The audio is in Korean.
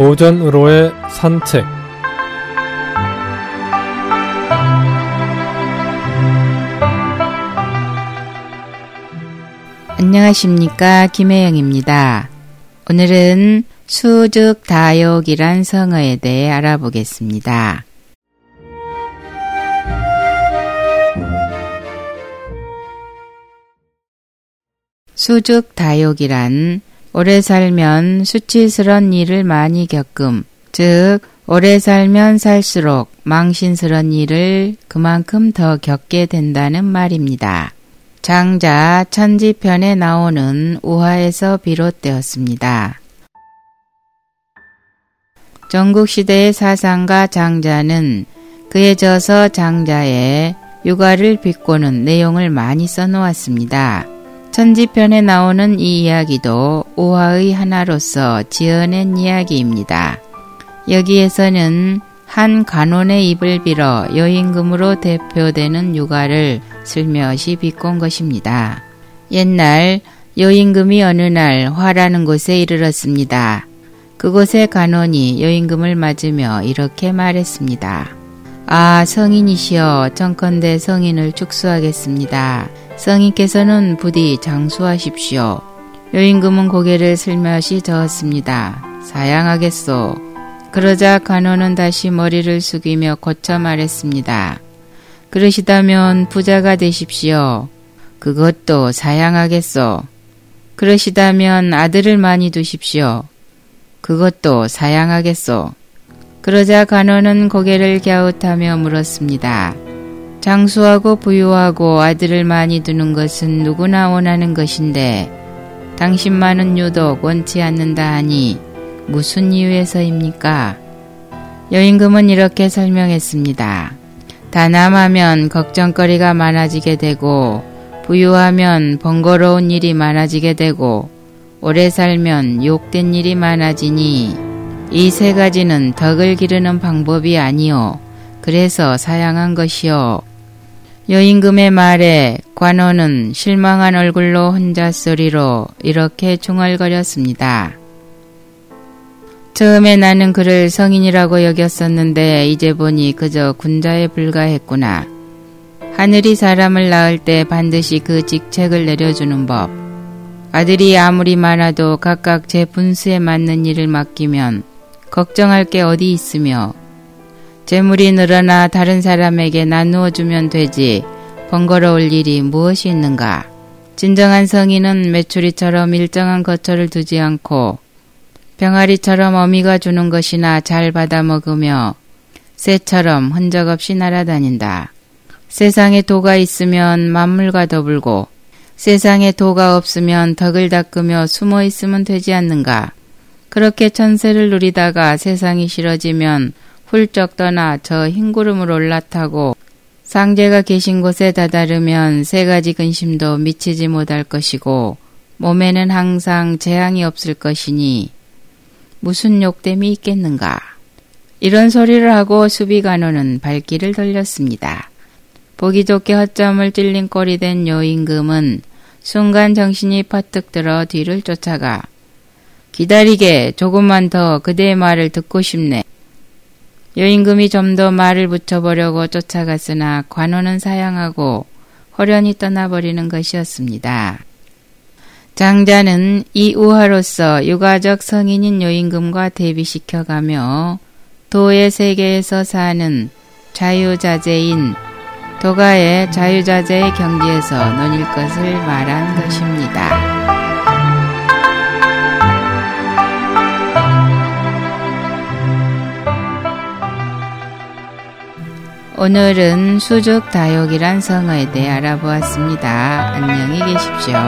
오전으로의 산책 안녕하십니까 김혜영입니다. 오늘은 수죽다욕이란 성어에 대해 알아보겠습니다. 수죽다욕이란 오래 살면 수치스런 일을 많이 겪음, 즉 오래 살면 살수록 망신스런 일을 그만큼 더 겪게 된다는 말입니다. 장자 천지편에 나오는 우화에서 비롯되었습니다. 전국시대의 사상가 장자는 그에 져서 장자의 육아를 비꼬는 내용을 많이 써놓았습니다. 천지편에 나오는 이 이야기도 우화의 하나로서 지어낸 이야기입니다. 여기에서는 한 간원의 입을 빌어 여임금으로 대표되는 육아를 슬며시 비꼰 것입니다. 옛날 여임금이 어느 날 화라는 곳에 이르렀습니다. 그곳의 간원이 여임금을 맞으며 이렇게 말했습니다. 아, 성인이시여, 정컨대 성인을 축수하겠습니다. 성인께서는 부디 장수하십시오. 여임금은 고개를 슬며시 저었습니다. 사양하겠소. 그러자 간호는 다시 머리를 숙이며 고쳐 말했습니다. 그러시다면 부자가 되십시오. 그것도 사양하겠소. 그러시다면 아들을 많이 두십시오. 그것도 사양하겠소. 그러자 간호는 고개를 갸웃하며 물었습니다. 장수하고 부유하고 아들을 많이 두는 것은 누구나 원하는 것인데 당신만은 유독 원치 않는다 하니 무슨 이유에서입니까? 여임금은 이렇게 설명했습니다. 다남하면 걱정거리가 많아지게 되고 부유하면 번거로운 일이 많아지게 되고 오래 살면 욕된 일이 많아지니 이 세 가지는 덕을 기르는 방법이 아니요. 그래서 사양한 것이요. 여임금의 말에 관원은 실망한 얼굴로 혼자 소리로 이렇게 중얼거렸습니다. 처음에 나는 그를 성인이라고 여겼었는데 이제 보니 그저 군자에 불과했구나. 하늘이 사람을 낳을 때 반드시 그 직책을 내려주는 법. 아들이 아무리 많아도 각각 제 분수에 맞는 일을 맡기면 걱정할 게 어디 있으며 재물이 늘어나 다른 사람에게 나누어 주면 되지 번거로울 일이 무엇이 있는가. 진정한 성인은 메추리처럼 일정한 거처를 두지 않고 병아리처럼 어미가 주는 것이나 잘 받아 먹으며 새처럼 흔적 없이 날아다닌다. 세상에 도가 있으면 만물과 더불고 세상에 도가 없으면 덕을 닦으며 숨어 있으면 되지 않는가. 그렇게 천세를 누리다가 세상이 싫어지면 훌쩍 떠나 저 흰 구름을 올라타고 상제가 계신 곳에 다다르면 세 가지 근심도 미치지 못할 것이고 몸에는 항상 재앙이 없을 것이니 무슨 욕됨이 있겠는가. 이런 소리를 하고 수비간호는 발길을 돌렸습니다. 보기 좋게 허점을 찔린 꼴이 된 여임금은 순간 정신이 퍼뜩 들어 뒤를 쫓아가 기다리게 조금만 더 그대의 말을 듣고 싶네. 여임금이 좀 더 말을 붙여보려고 쫓아갔으나 관원은 사양하고 호련히 떠나버리는 것이었습니다. 장자는 이 우화로서 유가적 성인인 여임금과 대비시켜가며 도의 세계에서 사는 자유자재인 도가의 자유자재의 경지에서 논일 것을 말한 것입니다. 오늘은 수죽다욕이란 성어에 대해 알아보았습니다. 안녕히 계십시오.